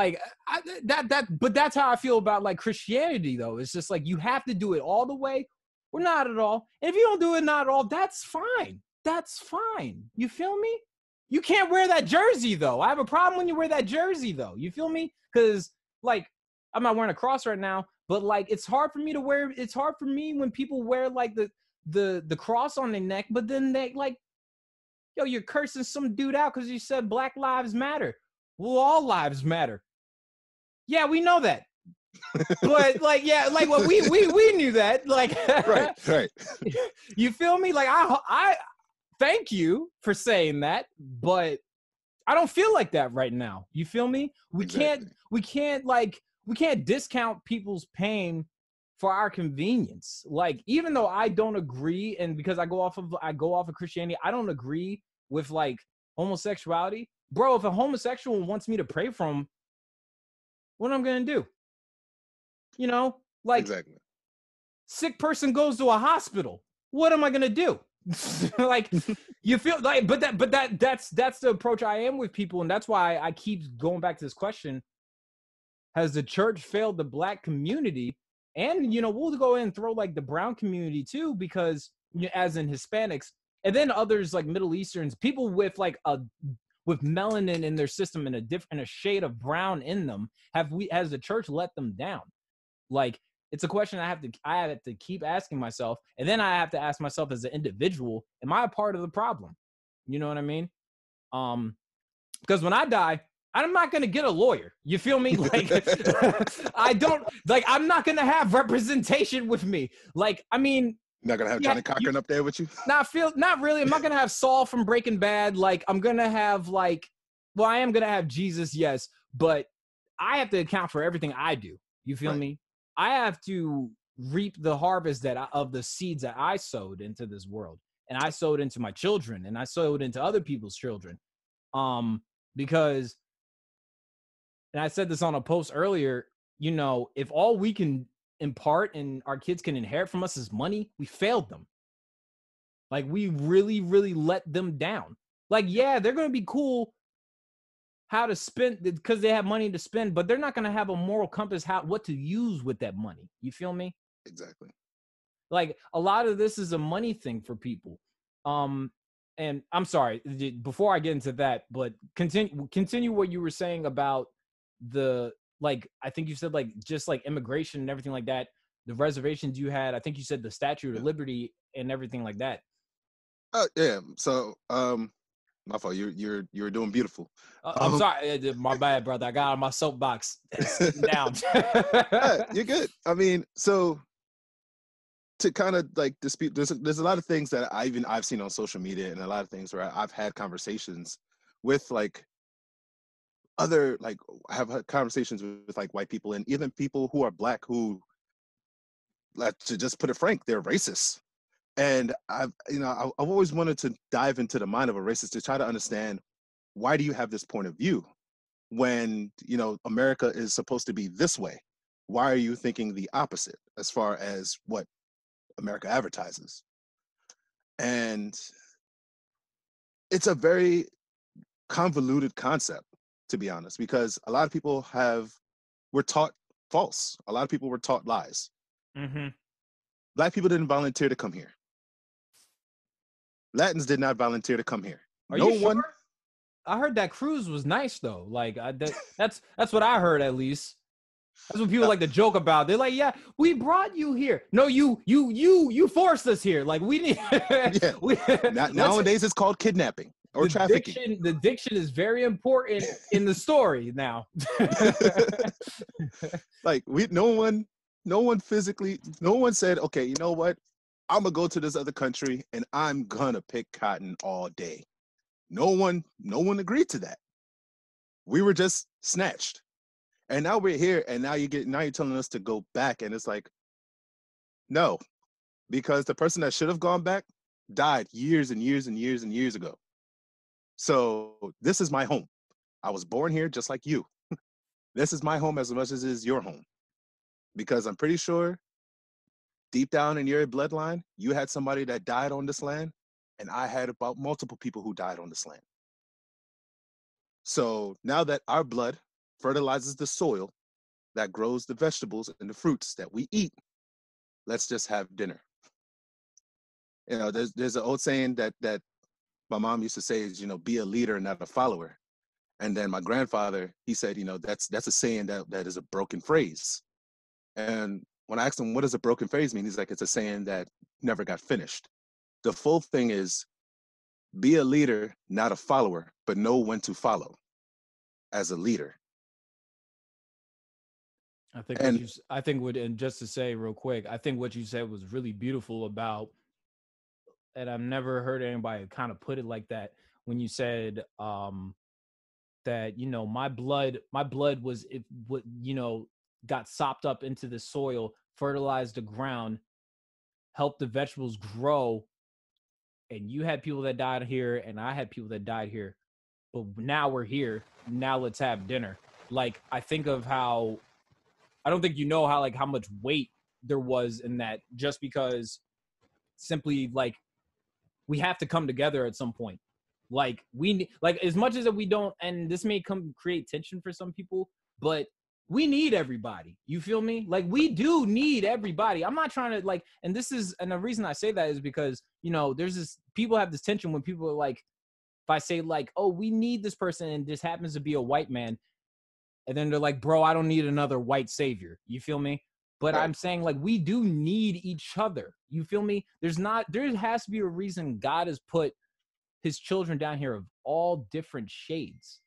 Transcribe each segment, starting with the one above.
like I, that that but that's how I feel about like Christianity though. It's just like you have to do it all the way or not at all. And if you don't do it not at all, that's fine. That's fine. You feel me? You can't wear that jersey though. I have a problem when you wear that jersey though. You feel me? Cuz like I'm not wearing a cross right now, but like it's hard for me to wear it's hard for me when people wear like the the the cross on their neck, but then they like yo, you're cursing some dude out because you said Black Lives Matter. Well, all lives matter. Yeah, we know that. but like, yeah, like what well, we we we knew that. Like, right, right. you feel me? Like, I I thank you for saying that, but I don't feel like that right now. You feel me? We exactly. can't we can't like we can't discount people's pain for our convenience. Like even though I don't agree and because I go off of I go off of Christianity, I don't agree with like homosexuality. Bro, if a homosexual wants me to pray for him, what am I going to do? You know, like exactly. sick person goes to a hospital. What am I going to do? like you feel like but that but that that's that's the approach I am with people and that's why I keep going back to this question has the church failed the black community and you know we'll go in and throw like the brown community too because as in hispanics and then others like middle easterns people with like a with melanin in their system and a different a shade of brown in them have we has the church let them down like it's a question i have to i have to keep asking myself and then i have to ask myself as an individual am i a part of the problem you know what i mean um because when i die I'm not gonna get a lawyer. You feel me? Like I don't like I'm not gonna have representation with me. Like, I mean Not gonna have yeah, Johnnie Cochran you, up there with you? Not feel not really. I'm not gonna have Saul from Breaking Bad. Like, I'm gonna have like well, I am gonna have Jesus, yes, but I have to account for everything I do. You feel right. me? I have to reap the harvest that I, of the seeds that I sowed into this world. And I sowed into my children and I sowed into other people's children. Um, because and I said this on a post earlier, you know, if all we can impart and our kids can inherit from us is money, we failed them. Like we really, really let them down. Like, yeah, they're gonna be cool how to spend because they have money to spend, but they're not gonna have a moral compass how what to use with that money. You feel me? Exactly. Like a lot of this is a money thing for people. Um, and I'm sorry before I get into that, but continue continue what you were saying about the like I think you said like just like immigration and everything like that, the reservations you had. I think you said the Statue of Liberty and everything like that. Oh uh, yeah. So um my fault. You're you're you're doing beautiful. Uh, I'm um, sorry. My bad, brother. I got on my soapbox down. yeah, you're good. I mean, so to kind of like dispute, there's a, there's a lot of things that I even I've seen on social media and a lot of things where I've had conversations with like other like have had conversations with, with like white people and even people who are black who like to just put it frank they're racist. And i've you know i've always wanted to dive into the mind of a racist to try to understand why do you have this point of view when you know america is supposed to be this way? Why are you thinking the opposite as far as what america advertises? And it's a very convoluted concept to be honest, because a lot of people have were taught false. A lot of people were taught lies. Mm-hmm. Black people didn't volunteer to come here. Latins did not volunteer to come here. Are no one. Sure? I heard that cruise was nice though. Like I, that, that's that's what I heard at least. That's what people like to joke about. They're like, "Yeah, we brought you here. No, you, you, you, you forced us here. Like we need." yeah. we, nowadays, it's called kidnapping or the trafficking. Diction, the diction is very important in the story now. like we, no one, no one physically, no one said, "Okay, you know what? I'm gonna go to this other country and I'm gonna pick cotton all day." No one, no one agreed to that. We were just snatched, and now we're here, and now you get, now you're telling us to go back, and it's like, no, because the person that should have gone back died years and years and years and years ago. So this is my home. I was born here just like you. this is my home as much as it is your home. Because I'm pretty sure deep down in your bloodline, you had somebody that died on this land, and I had about multiple people who died on this land. So now that our blood fertilizes the soil that grows the vegetables and the fruits that we eat. Let's just have dinner. You know, there's there's an old saying that that my mom used to say is, you know, be a leader, not a follower. And then my grandfather, he said, you know, that's that's a saying that that is a broken phrase. And when I asked him, what does a broken phrase mean? He's like, it's a saying that never got finished. The full thing is be a leader, not a follower, but know when to follow as a leader. I think and, what you, I think what and just to say real quick, I think what you said was really beautiful about and I've never heard anybody kind of put it like that when you said um that you know my blood my blood was it what you know got sopped up into the soil fertilized the ground helped the vegetables grow and you had people that died here and i had people that died here but now we're here now let's have dinner. Like i think of how i don't think you know how like how much weight there was in that just because simply like we have to come together at some point. Like we like as much as that we don't and this may come create tension for some people but we need everybody. You feel me? Like we do need everybody. I'm not trying to like and this is and the reason i say that is because you know there's this people have this tension when people are like if i say like oh we need this person and this happens to be a white man and then they're like bro i don't need another white savior. You feel me but right. i'm saying like we do need each other. You feel me? There's not there has to be a reason god has put his children down here of all different shades.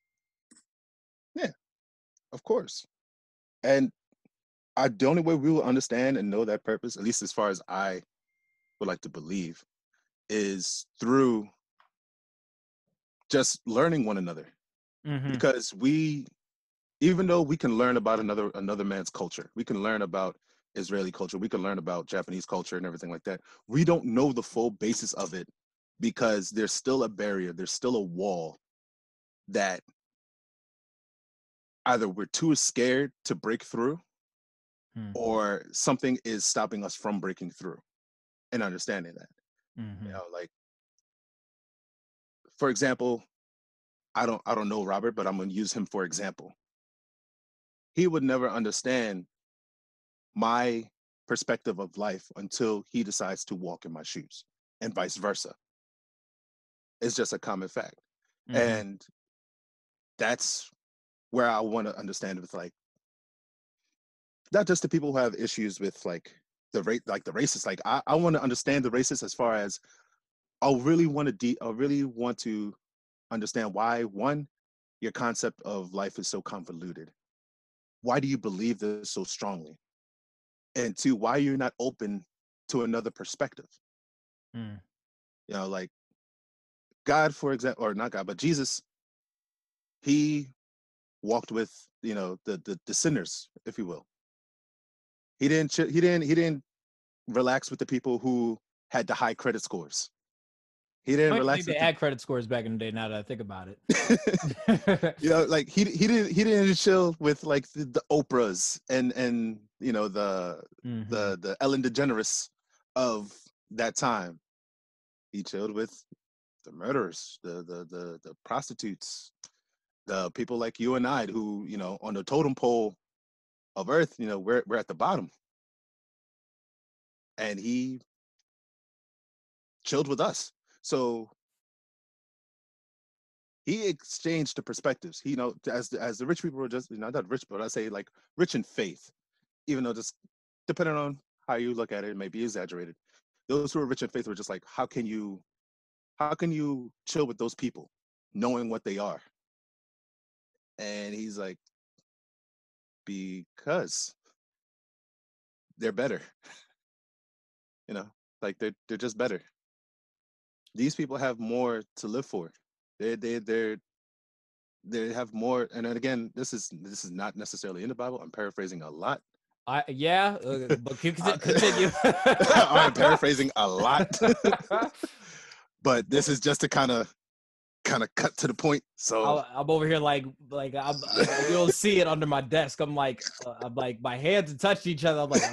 Yeah of course. And I, the only way we will understand and know that purpose at least as far as i would like to believe is through just learning one another. Mm-hmm. because we even though we can learn about another another man's culture we can learn about israeli culture we can learn about japanese culture and everything like that we don't know the full basis of it because there's still a barrier there's still a wall that either we're too scared to break through hmm. or something is stopping us from breaking through and understanding that mm-hmm. you know like for example i don't i don't know robert but i'm going to use him for example he would never understand my perspective of life until he decides to walk in my shoes and vice versa it's just a common fact mm-hmm. and that's where i want to understand with like not just the people who have issues with like the rate like the racist like i, I want to understand the racist as far as i really want to de- i really want to understand why one your concept of life is so convoluted why do you believe this so strongly? And two, why are you not open to another perspective? Mm. You know, like God, for example, or not God, but Jesus, he walked with you know the, the the sinners, if you will. He didn't he didn't he didn't relax with the people who had the high credit scores. He didn't relax. They had credit scores back in the day. Now that I think about it, you know, like he he didn't he didn't chill with like the, the Oprahs and and you know the mm-hmm. the the Ellen DeGeneres of that time. He chilled with the murderers, the the the the prostitutes, the people like you and I who you know on the totem pole of Earth, you know, we're we're at the bottom. And he chilled with us so he exchanged the perspectives. He, you know, as as the rich people were just, not rich, but I say like rich in faith, even though just depending on how you look at it, it may be exaggerated. Those who are rich in faith were just like, how can you, how can you chill with those people, knowing what they are? And he's like, because they're better. you know, like they're they're just better these people have more to live for. They they they they have more. And again, this is this is not necessarily in the Bible. I'm paraphrasing a lot. I yeah, uh, but continue. I'm paraphrasing a lot, but this is just to kind of kind of cut to the point. So i am over here like like I'm, you'll see it under my desk. I'm like uh, I'm like my hands touched each other. I'm like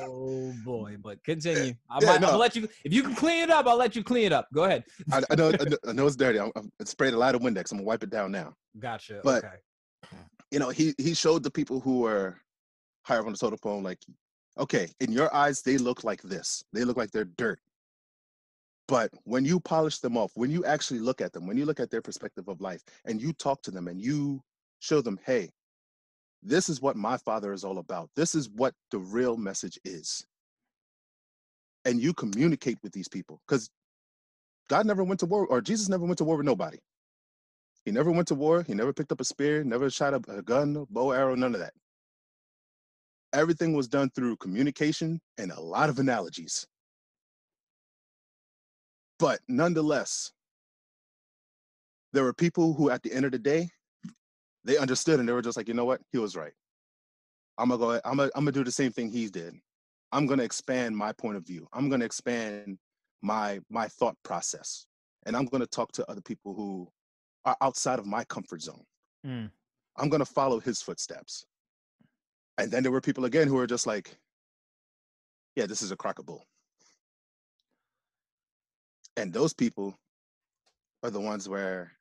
oh boy, but continue. I yeah, might, no. I'll let you if you can clean it up. I'll let you clean it up. Go ahead. I, I, know, I know it's dirty. I'm, I'm sprayed a lot of Windex. I'm gonna wipe it down now. Gotcha. But okay. you know, he he showed the people who were higher up on the totem pole, like, okay, in your eyes, they look like this. They look like they're dirt. But when you polish them off, when you actually look at them, when you look at their perspective of life and you talk to them and you show them, hey, this is what my father is all about. This is what the real message is. And you communicate with these people because God never went to war, or Jesus never went to war with nobody. He never went to war. He never picked up a spear, never shot a, a gun, bow, arrow, none of that. Everything was done through communication and a lot of analogies. But nonetheless, there were people who, at the end of the day, they understood and they were just like, you know what? He was right. I'm gonna go. I'm gonna. I'm gonna do the same thing he did. I'm gonna expand my point of view. I'm gonna expand my my thought process, and I'm gonna talk to other people who are outside of my comfort zone. Mm. I'm gonna follow his footsteps. And then there were people again who were just like, yeah, this is a crock of bull. And those people are the ones where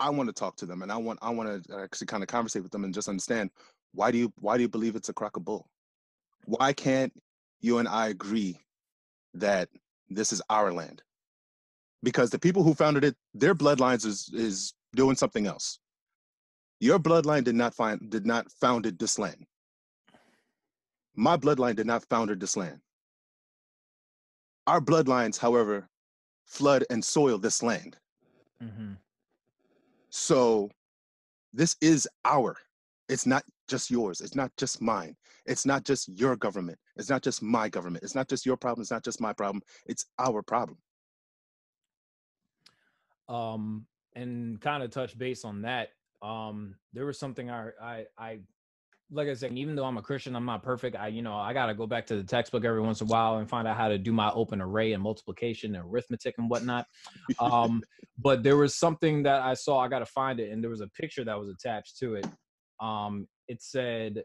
I want to talk to them and I want I want to actually kind of conversate with them and just understand why do you why do you believe it's a crock of bull? Why can't you and I agree that this is our land? Because the people who founded it, their bloodlines is is doing something else. Your bloodline did not find did not founded this land. My bloodline did not founded this land. Our bloodlines, however, flood and soil this land. Mm-hmm. So this is our. It's not just yours. It's not just mine. It's not just your government. It's not just my government. It's not just your problem. It's not just my problem. It's our problem. Um, and kind of touch base on that. Um, there was something I I I like I said, even though I'm a Christian, I'm not perfect. I, you know, I gotta go back to the textbook every once in a while and find out how to do my open array and multiplication and arithmetic and whatnot. Um, but there was something that I saw. I gotta find it, and there was a picture that was attached to it. Um, it said,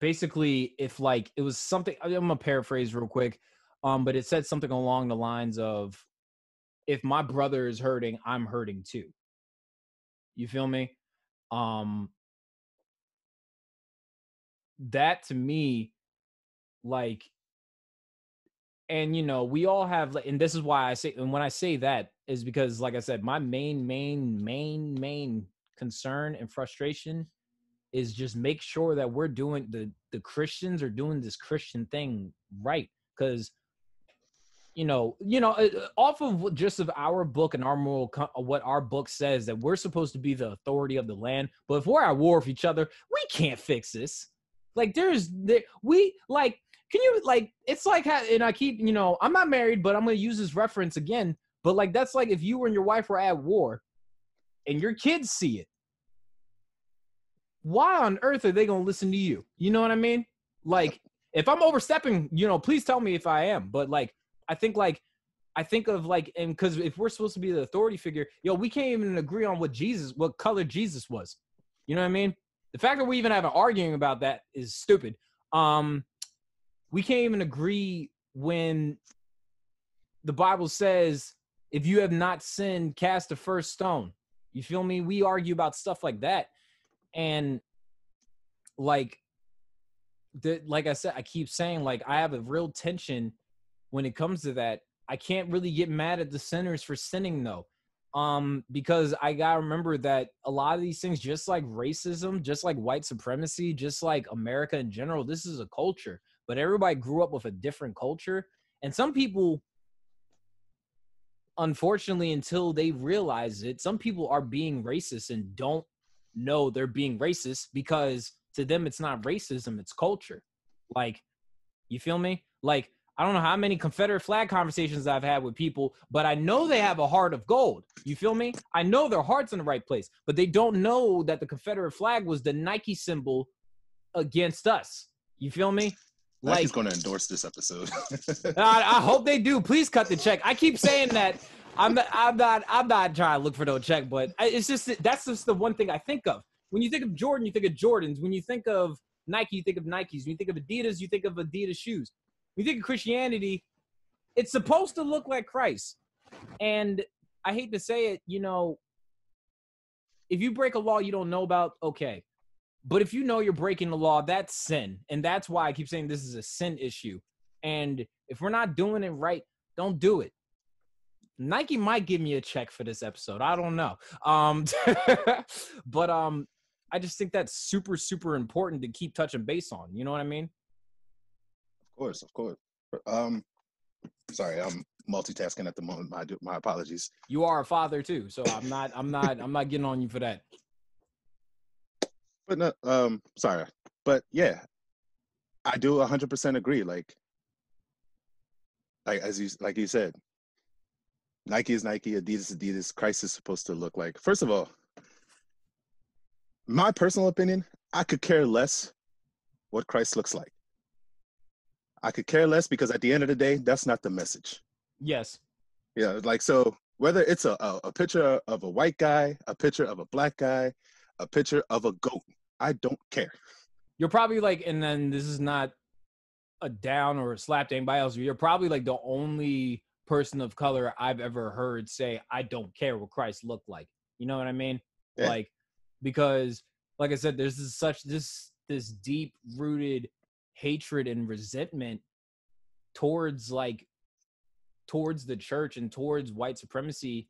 basically, if like it was something. I'm gonna paraphrase real quick. Um, but it said something along the lines of, "If my brother is hurting, I'm hurting too." You feel me? Um, that to me like and you know we all have and this is why i say and when i say that is because like i said my main main main main concern and frustration is just make sure that we're doing the the christians are doing this christian thing right because you know you know uh, uh, off of just of our book and our moral what our book says that we're supposed to be the authority of the land but if we're at war with each other we can't fix this like there's there, we like can you like it's like and I keep you know I'm not married but I'm gonna use this reference again but like that's like if you and your wife were at war and your kids see it why on earth are they gonna listen to you? You know what I mean? Like if I'm overstepping you know please tell me if I am but like I think like I think of like and because if we're supposed to be the authority figure yo we can't even agree on what Jesus what color Jesus was. You know what I mean the fact that we even have an arguing about that is stupid. Um, we can't even agree when the Bible says, if you have not sinned, cast the first stone. You feel me? We argue about stuff like that. And like the, like I said, I keep saying like I have a real tension when it comes to that. I can't really get mad at the sinners for sinning though um because i gotta remember that a lot of these things just like racism just like white supremacy just like america in general this is a culture but everybody grew up with a different culture. And some people unfortunately until they realize it some people are being racist and don't know they're being racist because to them it's not racism it's culture. Like you feel me? Like I don't know how many Confederate flag conversations I've had with people, but I know they have a heart of gold. You feel me? I know their heart's in the right place, but they don't know that the Confederate flag was the Nike symbol against us. You feel me? Like, Nike's going to endorse this episode. I, I, hope they do. Please cut the check. I keep saying that. I'm not, I'm not. I'm not trying to look for no check, but it's just that's just the one thing I think of. When you think of Jordan, you think of Jordans. When you think of Nike, you think of Nikes. When you think of Adidas, you think of Adidas shoes you think of Christianity, it's supposed to look like Christ. And I hate to say it, you know, if you break a law you don't know about, okay. But if you know you're breaking the law, that's sin. And that's why I keep saying this is a sin issue. And if we're not doing it right, don't do it. Nike might give me a check for this episode. I don't know. Um, but um, I just think that's super, super important to keep touching base on. You know what I mean? Of course, of course. Um, sorry, I'm multitasking at the moment. My my apologies. You are a father too, so I'm not. I'm not. I'm not getting on you for that. But no, um, sorry, but yeah, I do 100% agree. Like, like as you like you said, Nike is Nike, Adidas Adidas. Christ is supposed to look like. First of all, my personal opinion, I could care less what Christ looks like. I could care less because at the end of the day, that's not the message. Yes. Yeah, like so whether it's a, a, a picture of a white guy, a picture of a black guy, a picture of a goat, I don't care. You're probably like, and then this is not a down or a slap to anybody else. You're probably like the only person of color I've ever heard say, I don't care what Christ looked like. You know what I mean? Yeah. Like, because like I said, there's this, such this this deep rooted hatred and resentment towards like towards the church and towards white supremacy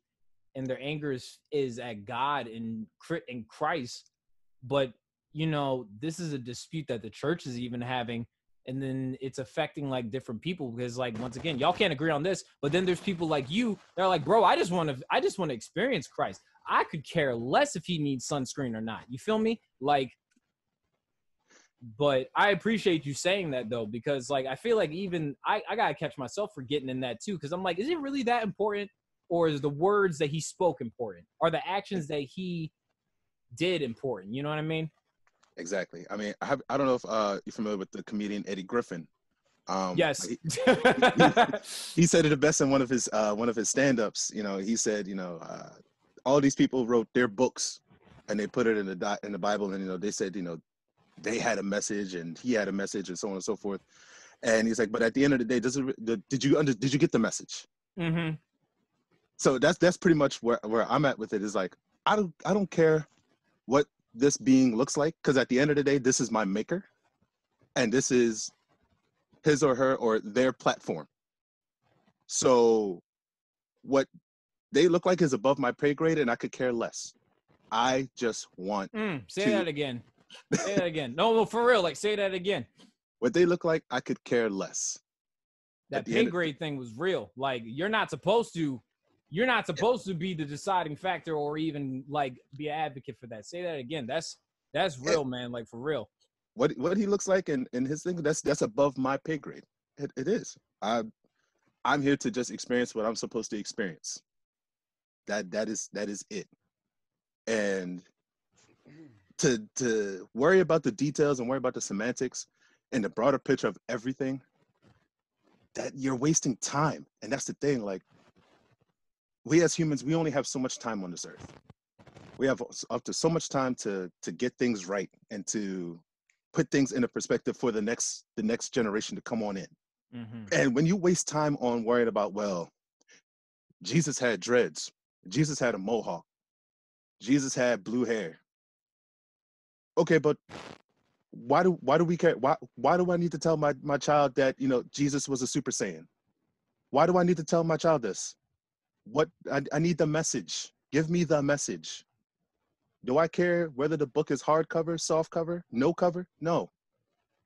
and their anger is, is at God and and Christ but you know this is a dispute that the church is even having and then it's affecting like different people because like once again y'all can't agree on this but then there's people like you they're like bro i just want to i just want to experience christ. I could care less if he needs sunscreen or not. You feel me? Like but i appreciate you saying that though because like i feel like even i, I gotta catch myself for getting in that too because i'm like is it really that important or is the words that he spoke important are the actions that he did important you know what i mean Exactly. I mean, I, have, I don't know if uh, you're familiar with the comedian Eddie Griffin. Um, yes. he, he, said it the best in one of his uh, one of his stand-ups. You know, he said, you know, uh, all these people wrote their books and they put it in the in the Bible, and you know, they said, you know, they had a message and he had a message and so on and so forth. And he's like, but at the end of the day, does it, did you under, did you get the message? Mm-hmm. So that's that's pretty much where where I'm at with it. Is like I don't I don't care what this being looks like because at the end of the day this is my maker and this is his or her or their platform so what they look like is above my pay grade and i could care less i just want mm, say to, that again say that again no no for real like say that again what they look like i could care less that pay grade of, thing was real like you're not supposed to you're not supposed to be the deciding factor or even like be an advocate for that. Say that again. That's that's real, man. Like for real. What what he looks like in, in his thing, that's that's above my pay grade. It, it is. I I'm here to just experience what I'm supposed to experience. That that is that is it. And to to worry about the details and worry about the semantics and the broader picture of everything, that you're wasting time. And that's the thing. Like we as humans, we only have so much time on this earth. We have up to so much time to to get things right and to put things into perspective for the next the next generation to come on in. Mm-hmm. And when you waste time on worrying about, well, Jesus had dreads, Jesus had a mohawk, Jesus had blue hair. Okay, but why do why do we care? Why why do I need to tell my, my child that you know Jesus was a super saiyan? Why do I need to tell my child this? what I, I need the message. Give me the message. Do I care whether the book is hardcover, soft cover, no cover? No.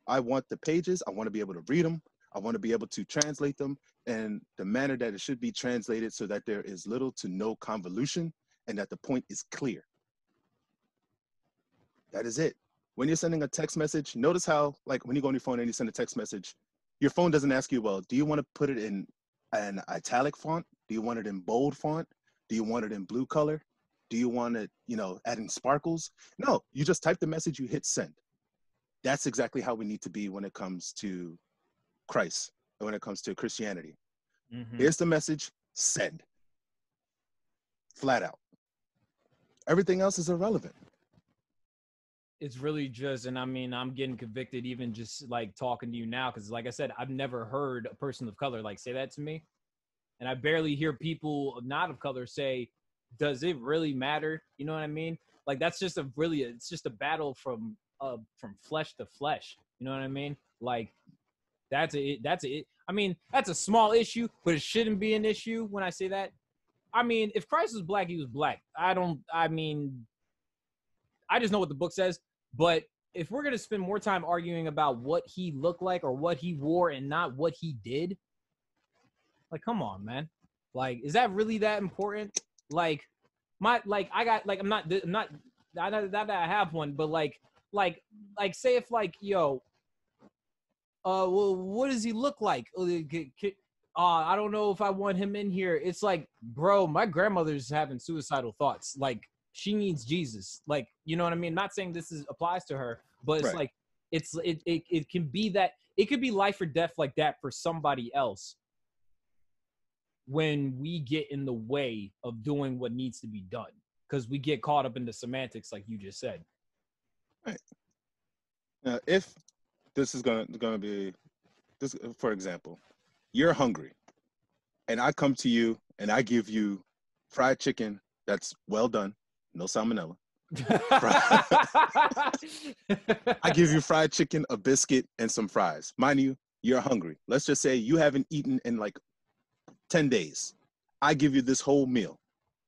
I want the pages. I want to be able to read them. I want to be able to translate them in the manner that it should be translated so that there is little to no convolution and that the point is clear. That is it. When you're sending a text message, notice how, like, when you go on your phone and you send a text message, your phone doesn't ask you, well, do you want to put it in an italic font? Do you want it in bold font? Do you want it in blue color? Do you want it, you know, adding sparkles? No, you just type the message, you hit send. That's exactly how we need to be when it comes to Christ and when it comes to Christianity. Mm-hmm. Here's the message, send. Flat out. Everything else is irrelevant it's really just and i mean i'm getting convicted even just like talking to you now because like i said i've never heard a person of color like say that to me and i barely hear people not of color say does it really matter you know what i mean Like that's just a really it's just a battle from uh from flesh to flesh. You know what I mean? Like that's it that's it i mean that's a small issue, but it shouldn't be an issue when I say that. I mean, if Christ was black, he was black. I don't. I mean, I just know what the book says. But if we're gonna spend more time arguing about what he looked like or what he wore and not what he did, like, come on, man. Like, is that really that important? Like, my like, I got like, I'm not, I'm not, not that I have one, but like, like, like, say if like, yo, uh, well, what does he look like? Uh, I don't know if I want him in here. It's like, bro, my grandmother's having suicidal thoughts. Like, she needs Jesus. Like, you know what I mean? not saying this is applies to her, but it's right. like, it's it, it it can be that it could be life or death like that for somebody else when we get in the way of doing what needs to be done because we get caught up in the semantics like you just said right now if this is gonna gonna be this for example you're hungry and i come to you and i give you fried chicken that's well done no salmonella I give you fried chicken, a biscuit, and some fries. Mind you, you're hungry. Let's just say you haven't eaten in like 10 days. I give you this whole meal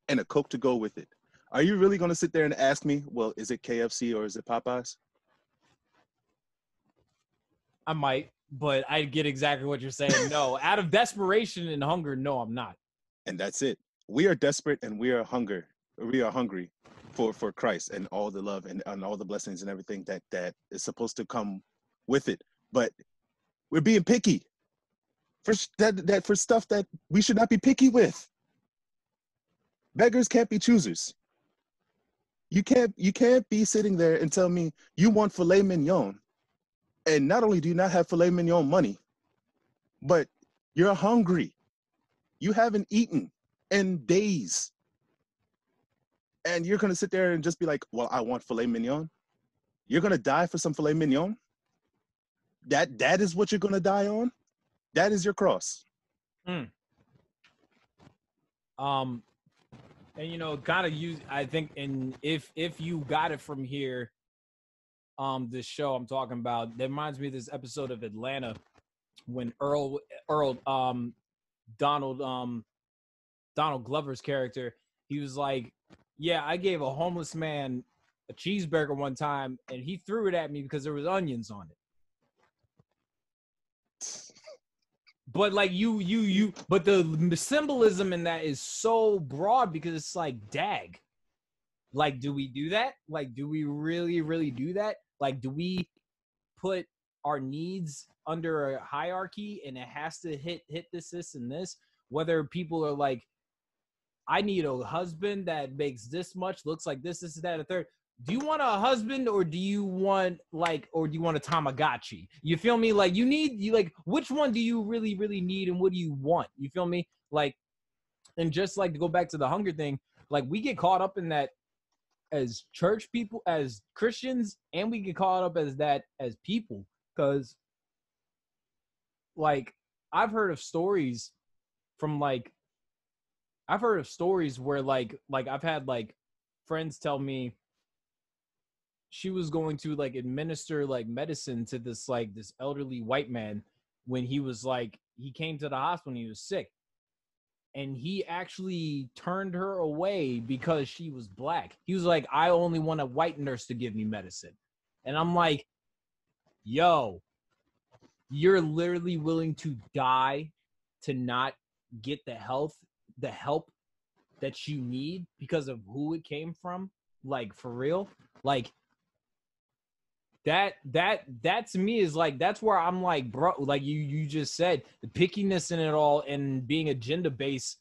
and a Coke to go with it. Are you really going to sit there and ask me, well, is it KFC or is it Popeyes? I might but I get exactly what you're saying. No, out of desperation and hunger, no, I'm not. And that's it. We are desperate and we are hunger. We are hungry for for Christ and all the love and, and all the blessings and everything that that is supposed to come with it. But we're being picky for that that for stuff that we should not be picky with. Beggars can't be choosers. You can't you can't be sitting there and tell me you want filet mignon and not only do you not have filet mignon money, but you're hungry. You haven't eaten in days. And you're gonna sit there and just be like, well, I want filet mignon. You're gonna die for some filet mignon? That that is what you're gonna die on? That is your cross. Mm. Um and you know, gotta use I think and if if you got it from here, um this show I'm talking about. That reminds me of this episode of Atlanta when Earl Earl um Donald um Donald Glover's character, he was like, "Yeah, I gave a homeless man a cheeseburger one time and he threw it at me because there was onions on it." But like you you you but the symbolism in that is so broad because it's like dag like, do we do that? Like, do we really, really do that? Like, do we put our needs under a hierarchy and it has to hit hit this, this, and this? Whether people are like, I need a husband that makes this much, looks like this, this, is that, a third. Do you want a husband or do you want like or do you want a Tamagotchi? You feel me? Like you need you like which one do you really, really need and what do you want? You feel me? Like and just like to go back to the hunger thing, like we get caught up in that as church people, as Christians, and we get caught up as that as people. Because, like, I've heard of stories from like, I've heard of stories where like, like I've had like friends tell me she was going to like administer like medicine to this like this elderly white man when he was like he came to the hospital when he was sick and he actually turned her away because she was black. He was like, I only want a white nurse to give me medicine. And I'm like, yo, you're literally willing to die to not get the health, the help that you need because of who it came from? Like for real? Like that that that to me is like that's where I'm like, bro, like you you just said, the pickiness in it all and being agenda based,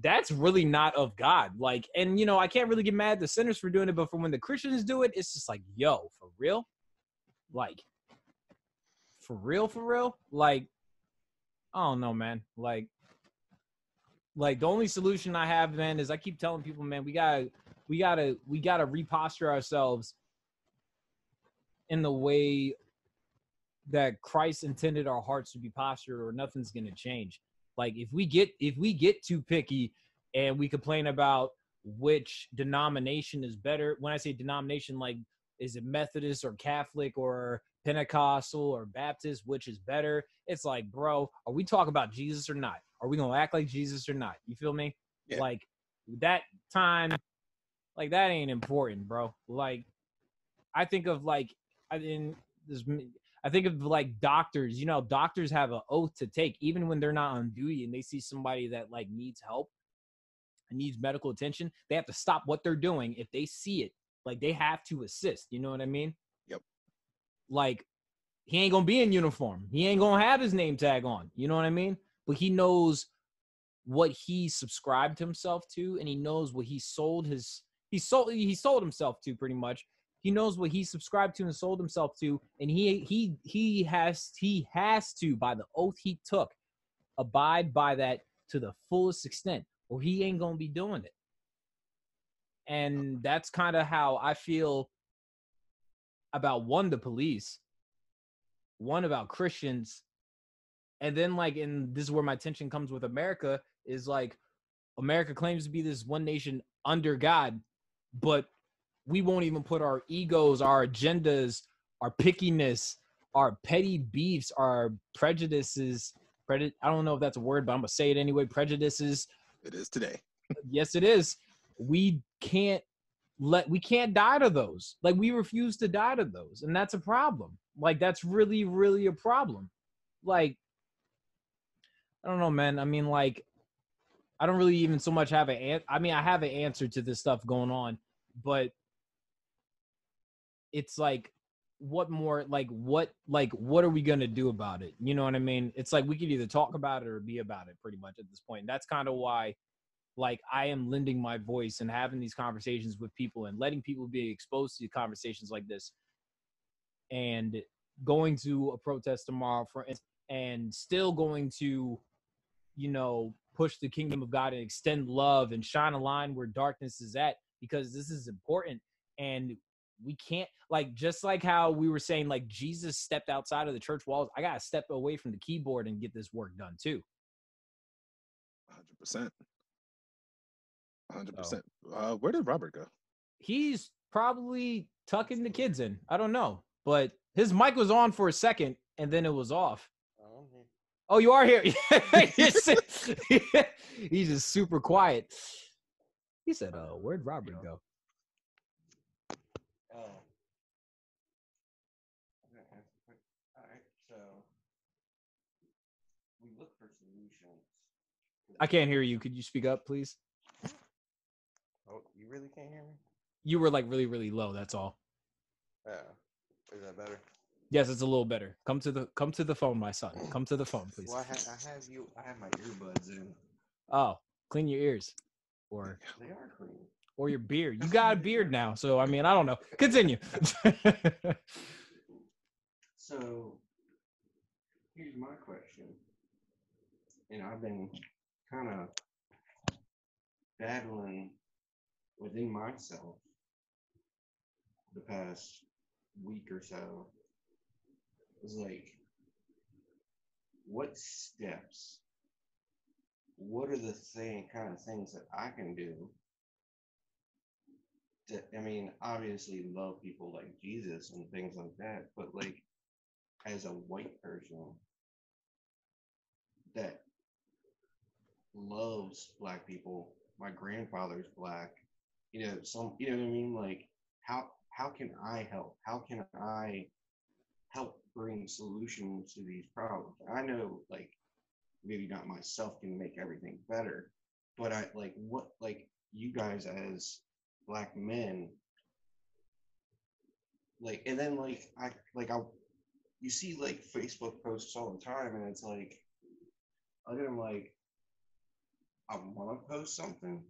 that's really not of God. Like, and you know, I can't really get mad at the sinners for doing it, but for when the Christians do it, it's just like, yo, for real? Like, for real, for real? Like, I don't know, man. Like, like the only solution I have, man, is I keep telling people, man, we gotta, we gotta, we gotta reposture ourselves in the way that Christ intended our hearts to be postured or nothing's to change. Like if we get if we get too picky and we complain about which denomination is better. When I say denomination, like is it Methodist or Catholic or Pentecostal or Baptist, which is better? It's like, bro, are we talking about Jesus or not? Are we gonna act like Jesus or not? You feel me? Yeah. Like that time, like that ain't important, bro. Like I think of like I in this I think of like doctors, you know, doctors have an oath to take even when they're not on duty and they see somebody that like needs help and needs medical attention, they have to stop what they're doing if they see it. Like they have to assist, you know what I mean? Yep. Like he ain't going to be in uniform. He ain't going to have his name tag on, you know what I mean? But he knows what he subscribed himself to and he knows what he sold his he sold he sold himself to pretty much he knows what he subscribed to and sold himself to, and he he he has he has to by the oath he took abide by that to the fullest extent, or he ain't gonna be doing it. And that's kind of how I feel about one the police, one about Christians, and then like, and this is where my tension comes with America is like, America claims to be this one nation under God, but we won't even put our egos, our agendas, our pickiness, our petty beefs, our prejudices. Prejudice, I don't know if that's a word, but I'm gonna say it anyway. Prejudices. It is today. yes, it is. We can't let we can't die to those. Like we refuse to die to those, and that's a problem. Like that's really, really a problem. Like I don't know, man. I mean, like I don't really even so much have an. I mean, I have an answer to this stuff going on, but it's like what more like what like what are we gonna do about it you know what i mean it's like we could either talk about it or be about it pretty much at this point. and that's kind of why like i am lending my voice and having these conversations with people and letting people be exposed to conversations like this and going to a protest tomorrow for and still going to you know push the kingdom of god and extend love and shine a line where darkness is at because this is important. And we can't like just like how we were saying like jesus stepped outside of the church walls i gotta step away from the keyboard and get this work done too. 100% 100% uh, where did robert go? He's probably tucking the kids in. I don't know. But his mic was on for a second and then it was off oh you are here he's just super quiet he said uh where'd robert go I can't hear you. Could you speak up, please? Oh, you really can't hear me? You were like really, really low. That's all. Yeah. Is that better? Yes, it's a little better. Come to the come to the phone, my son. Come to the phone, please. Well, I have, I have you. I have my earbuds in. Oh, clean your ears, or they are clean. Or your beard. You got a beard now, so I mean, I don't know. Continue. so, here's my question, and I've been kind of battling within myself the past week or so was like what steps what are the thing kind of things that i can do to i mean obviously love people like jesus and things like that but like as a white person that loves black people. My grandfather's black. You know, some you know what I mean? Like how how can I help? How can I help bring solutions to these problems? I know like maybe not myself can make everything better, but I like what like you guys as black men like and then like I like I you see like Facebook posts all the time and it's like I am like I want to post something,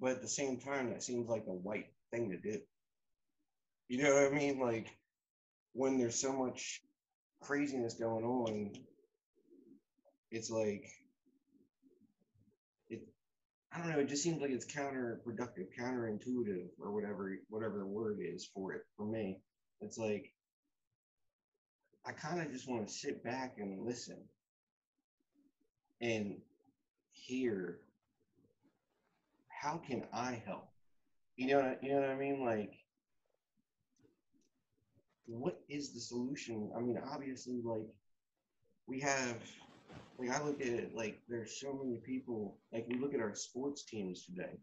but at the same time, that seems like a white thing to do. You know what I mean? Like when there's so much craziness going on, it's like it. I don't know. It just seems like it's counterproductive, counterintuitive, or whatever whatever the word is for it. For me, it's like I kind of just want to sit back and listen and hear how can I help? You know, you know what I mean? Like, what is the solution? I mean, obviously, like, we have, like, I look at it like there's so many people. Like, we look at our sports teams today,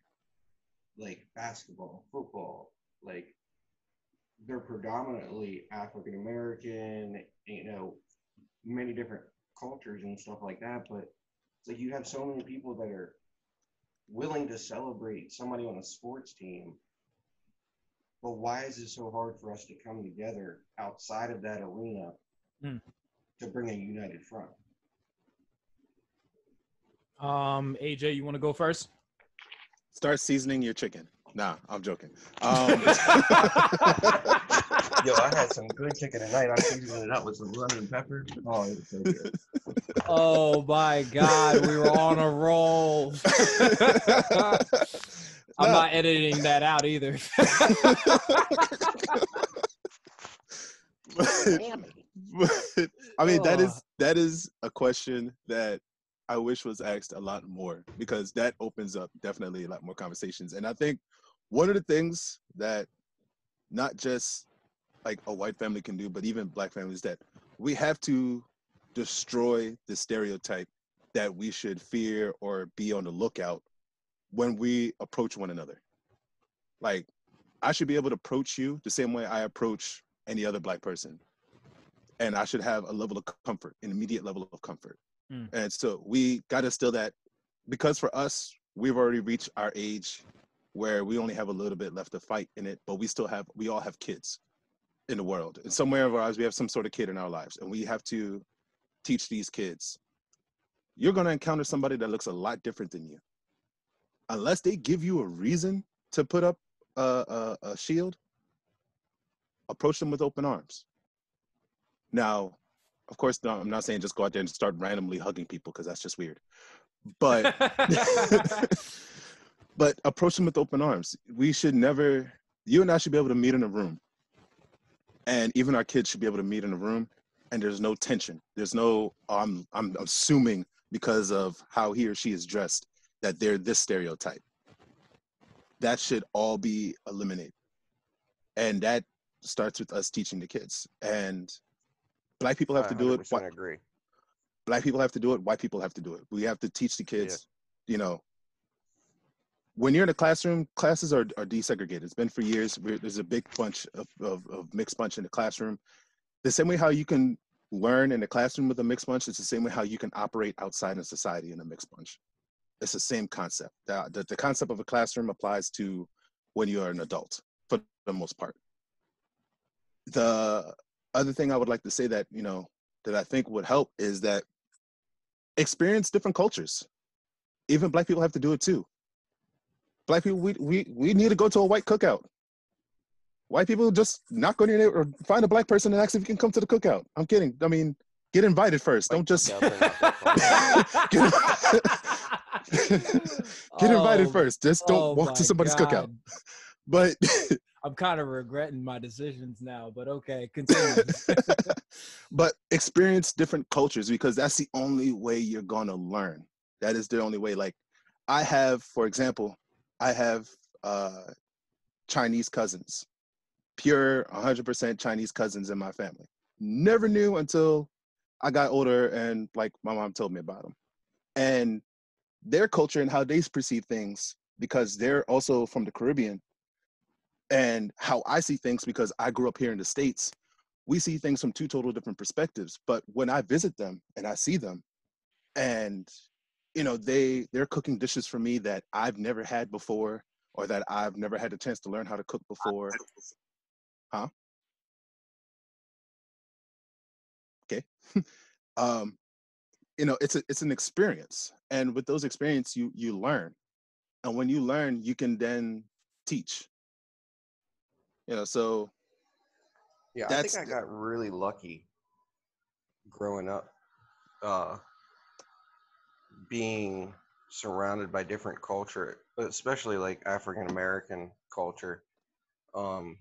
like basketball, football, like, they're predominantly African American. You know, many different cultures and stuff like that. But it's like you have so many people that are willing to celebrate somebody on a sports team. But why is it so hard for us to come together outside of that arena Hmm. to bring a united front? Um, AJ, you want to go first? Start seasoning your chicken. Nah, I'm joking. Um, Yo, I had some good chicken tonight. I seasoned it up with some lemon pepper. Oh, it was so good. oh my God, we were on a roll. I'm No. not editing that out either. but, but, I mean, that is that is a question that I wish was asked a lot more because that opens up definitely a lot more conversations. And I think one of the things that not just like a white family can do, but even black families that we have to destroy the stereotype that we should fear or be on the lookout when we approach one another. Like, I should be able to approach you the same way I approach any other black person. And I should have a level of comfort, an immediate level of comfort. Mm. And so we got to instill that because for us, we've already reached our age where we only have a little bit left to fight in it, but we still have, we all have kids in the world. And somewhere of our lives, we have some sort of kid in our lives. And we have to teach these kids you're going to encounter somebody that looks a lot different than you. Unless they give you a reason to put up a, a, a shield, approach them with open arms. Now, of course, no, I'm not saying just go out there and start randomly hugging people because that's just weird. But but approach them with open arms. We should never. You and I should be able to meet in a room, and even our kids should be able to meet in a room, and there's no tension. There's no. I'm I'm assuming because of how he or she is dressed that they're this stereotype. That should all be eliminated, and that starts with us teaching the kids. And black people have to do it. 100% agree. black people have to do it. White people have to do it. We have to teach the kids. You know, when you're in a classroom, classes are, are desegregated. It's been for years. We're, there's a big bunch of, of, of mixed bunch in the classroom. The same way how you can learn in the classroom with a mixed bunch, it's the same way how you can operate outside in society in a mixed bunch. It's the same concept. The, the, the concept of a classroom applies to when you are an adult for the most part. The other thing I would like to say that, you know, that I think would help is that experience different cultures. Even black people have to do it too. Black people, we we we need to go to a white cookout. White people just knock on your door or find a black person and ask if you can come to the cookout. I'm kidding. I mean, get invited first. Don't just cookouts are not that get, get invited Oh, first. Just don't oh walk to somebody's cookout. But I'm kind of regretting my decisions now, but okay, continue. but experience different cultures because that's the only way you're gonna learn. That is the only way. Like I have, for example, I have uh, Chinese cousins, pure 100% Chinese cousins in my family. Never knew until I got older and like my mom told me about them. And their culture and how they perceive things because they're also from the Caribbean. And how I see things because I grew up here in the States we see things from two total different perspectives. But when i visit them and i see them and you know they they're cooking dishes for me that i've never had before or that i've never had the chance to learn how to cook before. Huh okay um you know it's a, it's an experience and with those experience you you learn and when you learn you can then teach you know so Yeah, I think I got really lucky growing up, uh, being surrounded by different culture, but especially like African American culture, um,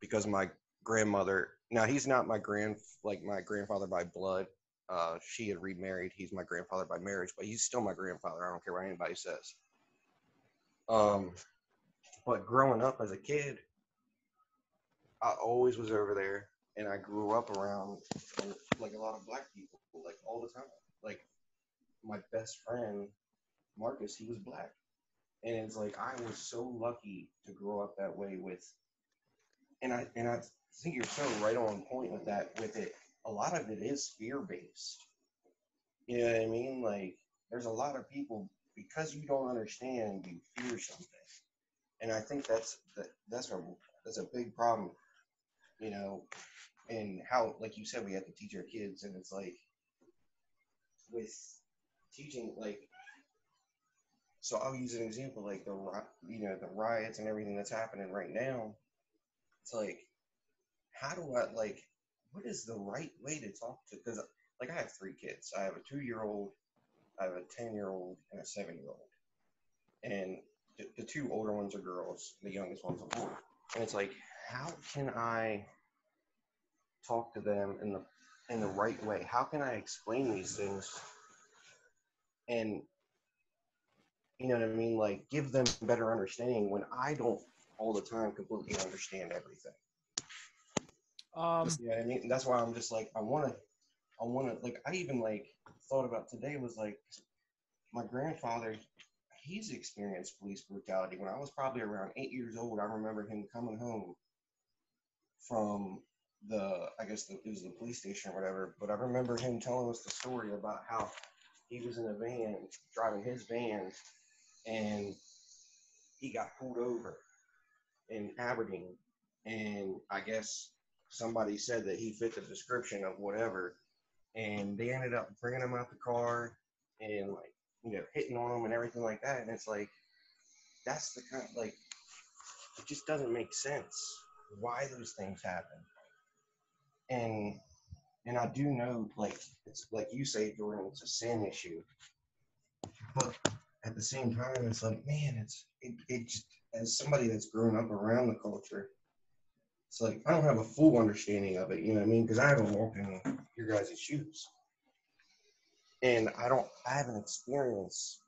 because my grandmother. Now he's not my grand like my grandfather by blood. Uh, she had remarried. He's my grandfather by marriage, but he's still my grandfather. I don't care what anybody says. Um, but growing up as a kid, I always was over there, and I grew up around like a lot of black people, like all the time. Like my best friend Marcus, he was black, and it's like I was so lucky to grow up that way with, and I and I think you're so right on point with that. With it, a lot of it is fear based. You know what I mean? Like there's a lot of people because you don't understand, you fear something, and I think that's that, that's a that's a big problem. You know, and how like you said we have to teach our kids, and it's like with teaching like so I'll use an example like the you know the riots and everything that's happening right now. It's like, how do I like? What is the right way to talk to? Because like I have three kids. I have a two-year-old, I have a ten-year-old, and a seven-year-old. And the, the two older ones are girls. The youngest one's a boy. And it's like, how can I talk to them in the in the right way? How can I explain these things? And you know what I mean? Like give them better understanding when I don't all the time completely understand everything. Um, you know I mean? That's why I'm just like I want to, I want to like I even like thought about today was like my grandfather. He's experienced police brutality. When I was probably around eight years old, I remember him coming home from the I guess the, it was the police station or whatever. But I remember him telling us the story about how he was in a van driving his van and he got pulled over in Aberdeen. And I guess somebody said that he fit the description of whatever. And they ended up bringing him out the car and like, you know, hitting on him and everything like that. And it's like, that's the kind of like, it just doesn't make sense why those things happen. And, and I do know, like, it's like you say, Jordan, it's a sin issue. But at the same time, it's like, man, it's it, it just as somebody that's grown up around the culture, it's like I don't have a full understanding of it. You know what I mean? Because I haven't walked in your guys' shoes, and I don't. I haven't experienced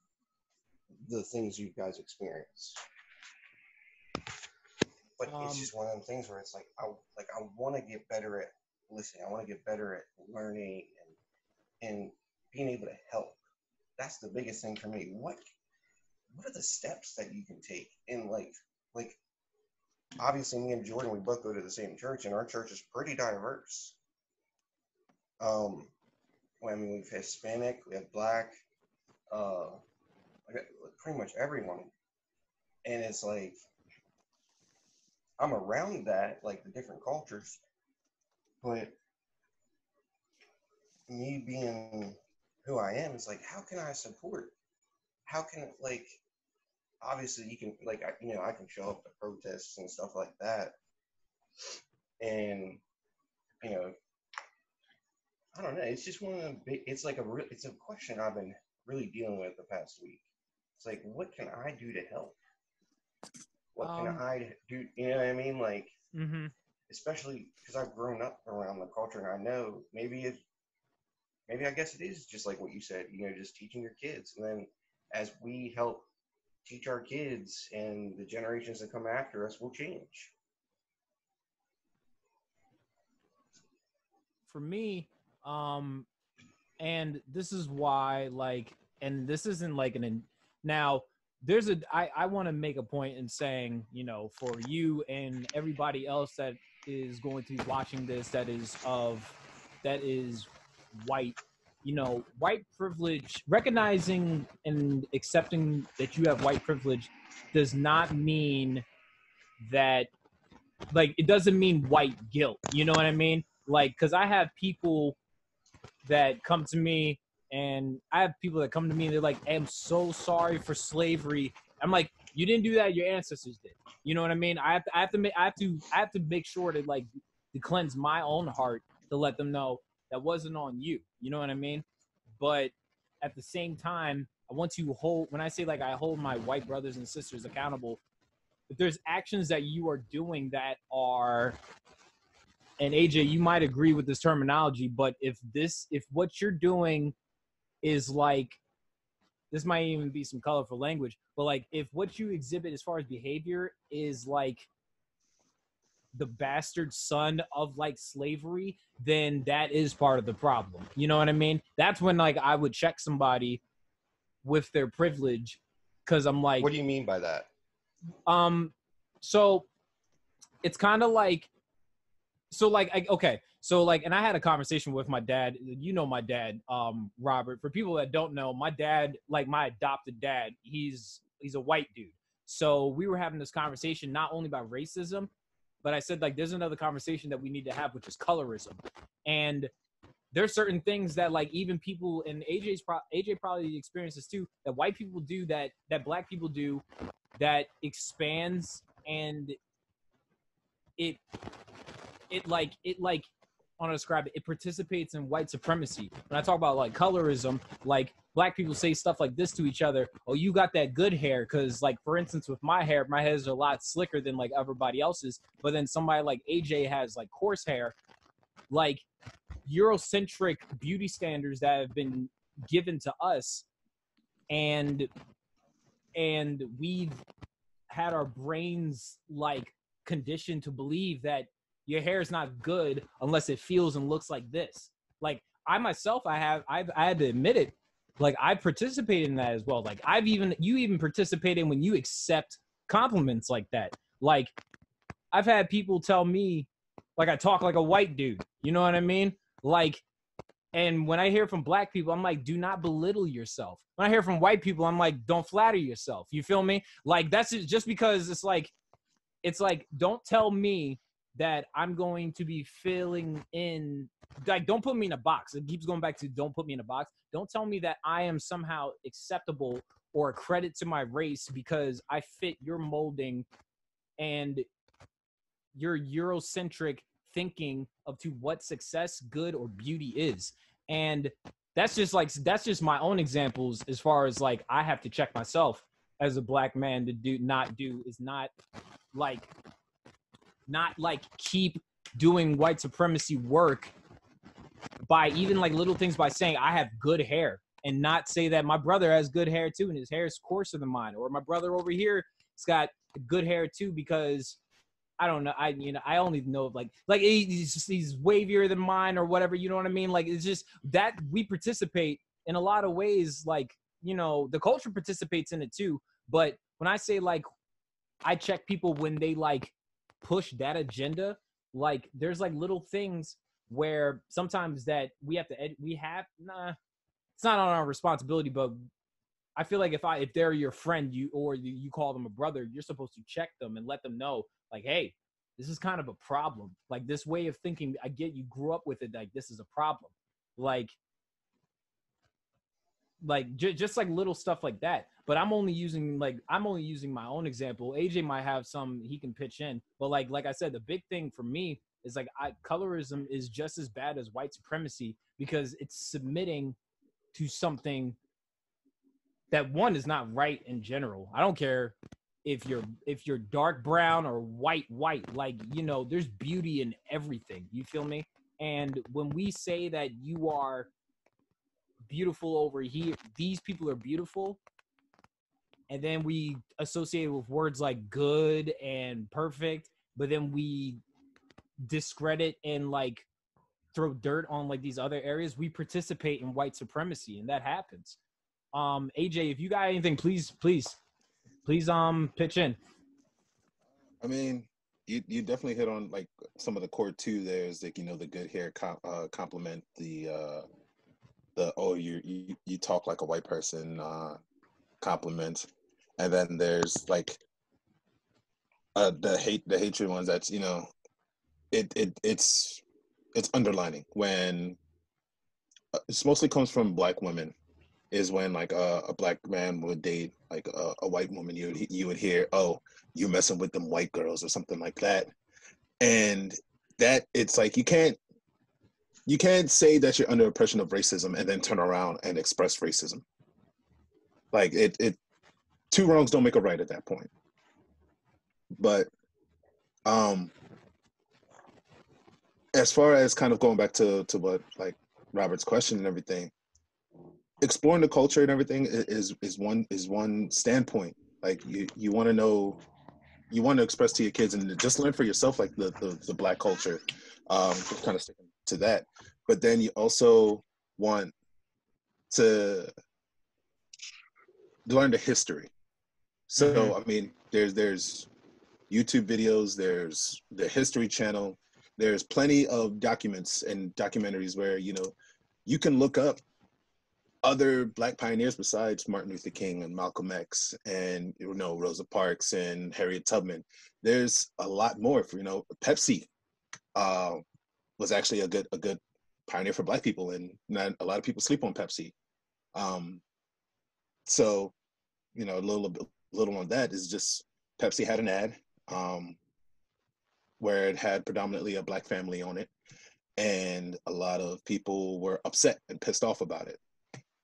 the things you guys experience. But um, it's just one of them things where it's like I like I want to get better at listening. I want to get better at learning and and being able to help that's the biggest thing for me. What what are the steps that you can take? in like like obviously me and Jordan, we both go to the same church, and our church is pretty diverse. Um, I mean, we've Hispanic, we have Black, uh, pretty much everyone, and it's like I'm around that, like the different cultures, but me being who I am, it's like, how can I support? How can like, obviously you can like, I, you know, I can show up to protests and stuff like that, and you know, I don't know. It's just one of the big. It's like a real. It's a question I've been really dealing with the past week. It's like, what can I do to help? What um, can I do? You know what I mean? Like, mm-hmm. especially because I've grown up around the culture, and I know maybe if maybe I guess it is just like what you said, you know, just teaching your kids. And then as we help teach our kids and the generations that come after us will change. For me, um, and this is why, like, and this isn't like an, now, there's a I, I want to make a point in saying you know for you and everybody else that is going to be watching this that is of that is white you know white privilege recognizing and accepting that you have white privilege does not mean that like it doesn't mean white guilt. You know what i mean? Like because i have people that come to me and i have people that come to me and they're like i'm so sorry for slavery. I'm like you didn't do that your ancestors did. You know what i mean? I have to i have to i have to i have to make sure to like to cleanse my own heart to let them know that wasn't on you. You know what I mean? But at the same time, I want to hold when I say like I hold my white brothers and sisters accountable. If there's actions that you are doing that are and AJ, you might agree with this terminology, but if this if what you're doing is like this might even be some colorful language, but like if what you exhibit as far as behavior is like the bastard son of like slavery, then that is part of the problem. You know what I mean? That's when like I would check somebody with their privilege because I'm like, What do you mean by that? um, so it's kind of like, so like, I, okay, so like, and I had a conversation with my dad. You know my dad, um, Robert. For people that don't know, my dad, like my adopted dad, he's he's a white dude. So we were having this conversation not only about racism, but I said like there's another conversation that we need to have, which is colorism, and there's certain things that like even people and AJ's pro- AJ probably experiences too that white people do that that black people do that expands and it it like it like want to describe it. It participates in white supremacy. When I talk about like colorism, like black people say stuff like this to each other. Oh, you got that good hair, because like for instance, with my hair, my hair is a lot slicker than like everybody else's. But then somebody like AJ has like coarse hair, like Eurocentric beauty standards that have been given to us, and and we've had our brains like conditioned to believe that your hair is not good unless it feels and looks like this. Like I myself, I have I've I had to admit it. Like I participated in that as well. Like I've even you even participated when you accept compliments like that. Like I've had people tell me like I talk like a white dude. You know what I mean? Like and when I hear from black people, I'm like, do not belittle yourself. When I hear from white people, I'm like, don't flatter yourself. You feel me? Like that's just because it's like it's like don't tell me that I'm going to be filling in like don't put me in a box. It keeps going back to don't put me in a box. Don't tell me that I am somehow acceptable or a credit to my race because I fit your molding and your Eurocentric thinking of to what success, good, or beauty is. And that's just like that's just my own examples as far as like I have to check myself as a black man to do not do is not like not like keep doing white supremacy work by even like little things by saying I have good hair and not say that my brother has good hair too and his hair is coarser than mine or my brother over here has got good hair too because I don't know I you know I only know like like he's just, he's wavier than mine or whatever you know what I mean? Like it's just that we participate in a lot of ways like you know the culture participates in it too but when I say like I check people when they like push that agenda like there's like little things where sometimes that we have to ed- we have nah it's not on our responsibility but i feel like if i if they're your friend you or you, you call them a brother you're supposed to check them and let them know like hey this is kind of a problem. Like this way of thinking i get you grew up with it like this is a problem. Like like j- just like little stuff like that but i'm only using like i'm only using my own example. Aj might have some he can pitch in but like like i said the big thing for me is like I, colorism is just as bad as white supremacy because it's submitting to something that one is not right in general. I don't care if you're if you're dark brown or white white like you know there's beauty in everything. You feel me? And when we say that you are beautiful over here these people are beautiful and then we associate it with words like good and perfect but then we discredit and like throw dirt on like these other areas we participate in white supremacy and that happens um aj if you got anything please please please um pitch in I mean, you you definitely hit on like some of the core too. There's like you know the good hair com- uh, compliment the uh, the oh you you you talk like a white person uh, compliment, and then there's like uh, the hate the hatred ones. That's you know, it it it's it's underlining when uh, this mostly comes from black women is when like uh, a black man would date like a, a white woman you would, you would hear oh you messing with them white girls or something like that and that it's like you can't you can't say that you're under oppression of racism and then turn around and express racism like it it two wrongs don't make a right at that point but um as far as kind of going back to to what like robert's question and everything exploring the culture and everything is is one is one standpoint. Like you you want to know, you want to express to your kids and just learn for yourself like the the, the black culture. Um, just kind of sticking to that, but then you also want to learn the history. So mm-hmm. I mean, there's there's YouTube videos, there's the History Channel, there's plenty of documents and documentaries where you know you can look up other black pioneers besides Martin Luther King and Malcolm X and you know Rosa Parks and Harriet Tubman. There's a lot more. For, you know, Pepsi uh, was actually a good a good pioneer for black people, and not a lot of people sleep on Pepsi. Um, so, you know, a little little on that is just Pepsi had an ad um, where it had predominantly a black family on it, and a lot of people were upset and pissed off about it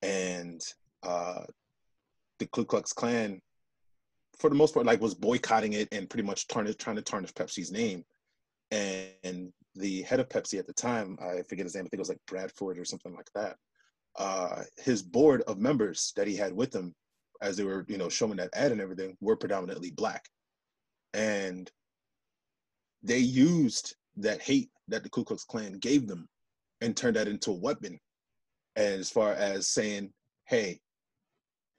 and uh, the Ku Klux Klan, for the most part, like was boycotting it and pretty much tarnish, trying to tarnish Pepsi's name. And the head of Pepsi at the time, I forget his name, I think it was like Bradford or something like that. Uh, his board of members that he had with him, as they were, you know, showing that ad and everything, were predominantly black, and they used that hate that the Ku Klux Klan gave them and turned that into a weapon as far as saying, hey,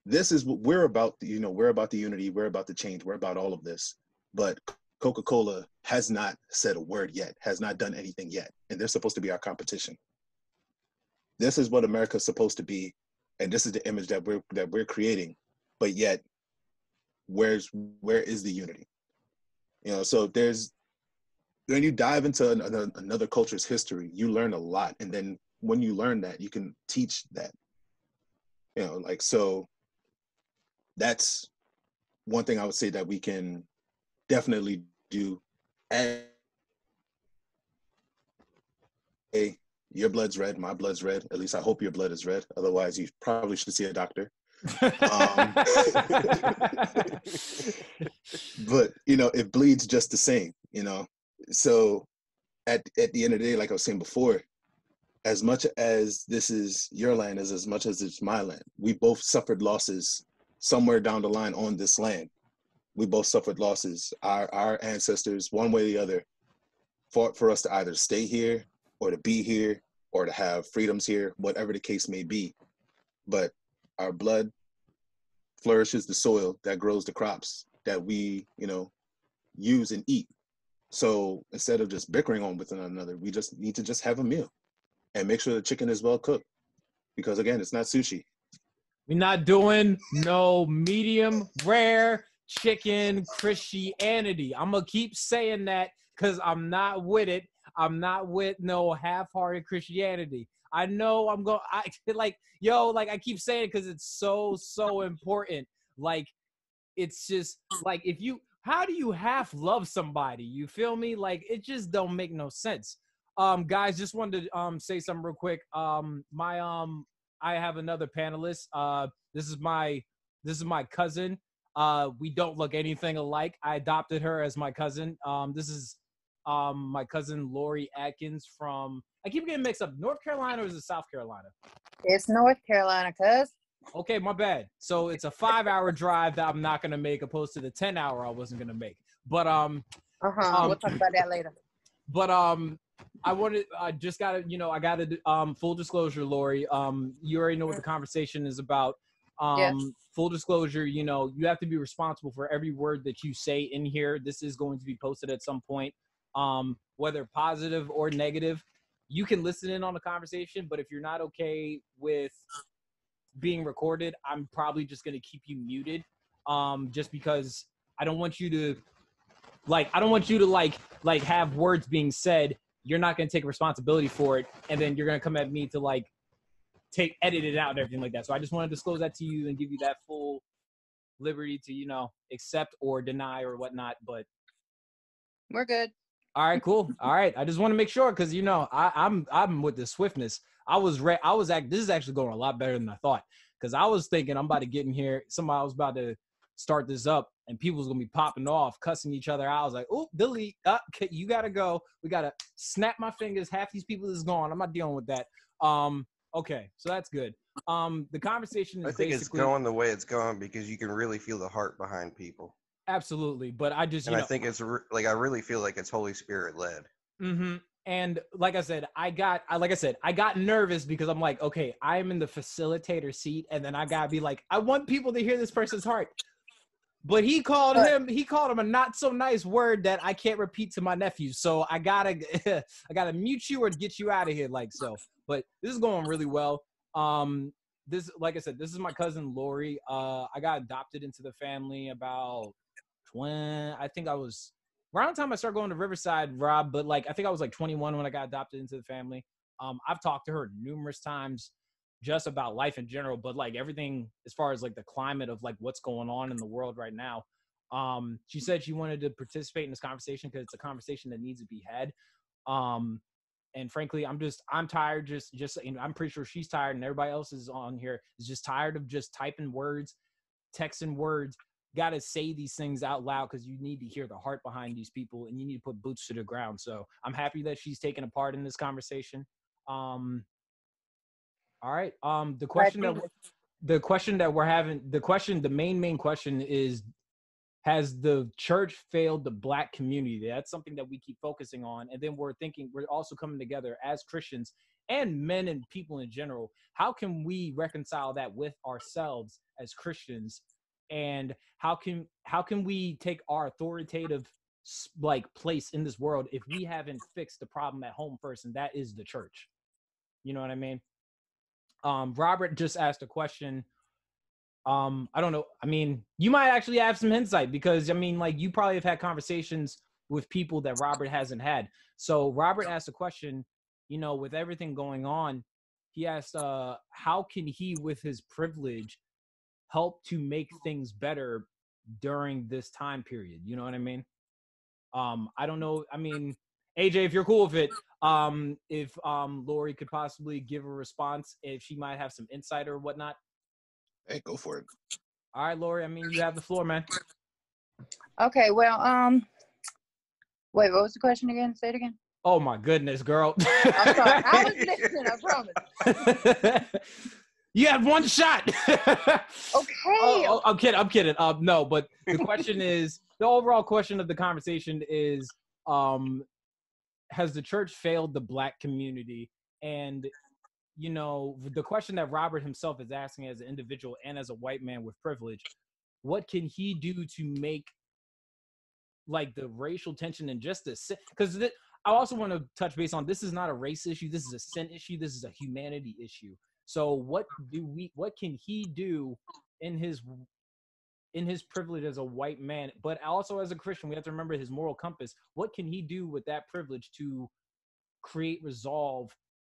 this is what we're about, you know, we're about the unity, we're about the change, we're about all of this. But Coca-Cola has not said a word yet, has not done anything yet, and they're supposed to be our competition. This is what America's supposed to be, and this is the image that we're that we're creating. But yet, where's where is the unity? You know, so there's when you dive into another, another culture's history, you learn a lot, and then when you learn that you can teach that. You know like so that's one thing i would say that we can definitely do. Hey your blood's red my blood's red. At least i hope your blood is red. Otherwise you probably should see a doctor um, but you know it bleeds just the same you know? So at at the end of the day like i was saying before as much as this is your land is as much as it's my land we both suffered losses somewhere down the line on this land. We both suffered losses. Our our ancestors one way or the other fought for us to either stay here or to be here or to have freedoms here whatever the case may be. But our blood flourishes the soil that grows the crops that we you know use and eat. So instead of just bickering on with one another we just need to just have a meal and make sure the chicken is well cooked. Because again it's not sushi. We're not doing no medium rare chicken christianity. I'm gonna keep saying that because i'm not with it. I'm not with no half-hearted christianity i know i'm going i like yo like i keep saying it because it's so so important like it's just like if you how do you half love somebody you feel me like it just don't make no sense um, guys, just wanted to um say something real quick. Um, my um, I have another panelist. Uh, this is my this is my cousin. Uh, we don't look anything alike. I adopted her as my cousin. Um, this is um my cousin Lori Atkins from. I keep getting mixed up. North Carolina or is it South Carolina? It's North Carolina, cuz. Okay, my bad. So it's a five-hour drive that I'm not gonna make, opposed to the ten-hour I wasn't gonna make. But um. Uh huh. Um, we'll talk about that later. But um, I wanted, I just got to, you know, I got to, um, full disclosure, Lori, um, you already know what the conversation is about. Um, yes. full disclosure, you know, you have to be responsible for every word that you say in here. This is going to be posted at some point, um, whether positive or negative. You can listen in on the conversation, but if you're not okay with being recorded, I'm probably just going to keep you muted, um, just because I don't want you to, like, I don't want you to like, like have words being said. You're not going to take responsibility for it and then you're going to come at me to like take edit it out and everything like that. So i just want to disclose that to you and give you that full liberty to you know accept or deny or whatnot but we're good all right cool all right i just want to make sure because you know I, i'm i'm with the swiftness i was re- i was act this is actually going a lot better than i thought because i was thinking i'm about to get in here somebody was about to start this up and people's gonna be popping off, cussing each other out. I was like, oh, delete. Uh, you gotta go. We gotta snap my fingers. Half these people is gone. I'm not dealing with that. Um, Okay, so that's good. Um, the conversation is I think it's going the way it's going because you can really feel the heart behind people, absolutely, but I just you and know, I think it's re- like I really feel like it's Holy Spirit led. hmm And like I said, I got, I like I said, I got nervous because I'm like, okay, I'm in the facilitator seat, and then I gotta be like, I want people to hear this person's heart. But he called Right. him, he called him a not so nice word that I can't repeat to my nephew. So I gotta, I gotta mute you or get you out of here, like so. But this is going really well. Um, this, like I said, this is my cousin Lori. Uh, I got adopted into the family about twenty. I think I was around the time I started going to Riverside, Rob, but like I think I was like 21 when I got adopted into the family. Um, I've talked to her numerous times just about life in general, but like everything as far as like the climate of like what's going on in the world right now. Um, she said she wanted to participate in this conversation because it's a conversation that needs to be had. Um, and frankly, I'm just I'm tired. Just just you know, I'm pretty sure she's tired, and everybody else is on here is just tired of just typing words, texting words, got to say these things out loud because you need to hear the heart behind these people and you need to put boots to the ground. So I'm happy that she's taking a part in this conversation. Um, all right. Um, the question that the question that we're having, the question, the main main question is, has the church failed the black community? That's something that we keep focusing on, and then we're thinking we're also coming together as Christians and men and people in general. How can we reconcile that with ourselves as Christians and how can how can we take our authoritative like place in this world if we haven't fixed the problem at home first and that is the church. You know what i mean? Um robert just asked a question. Um i don't know i mean you might actually have some insight because i mean like you probably have had conversations with people that robert hasn't had. So robert asked a question you know with everything going on he asked uh how can he with his privilege help to make things better during this time period. You know what I mean? Um, I don't know. I mean, AJ, if you're cool with it, um, if um Lori could possibly give a response, if she might have some insight or whatnot. Hey, go for it. All right, Lori. I mean, you have the floor, man. Okay, well, um, wait, what was the question again? Say it again. Oh my goodness, girl. I'm sorry. I was listening, I promise. you have one shot. Okay. Oh, oh, I'm kidding. I'm kidding. Um, no, but the question is the overall question of the conversation is um, has the church failed the black community? And you know, the question that Robert himself is asking as an individual and as a white man with privilege, what can he do to make like the racial tension and just the because I also want to touch base on this is not a race issue. This is a sin issue. This is a humanity issue. So what do we? What can he do in his in his privilege as a white man, but also as a Christian? We have to remember his moral compass. What can he do with that privilege to create resolve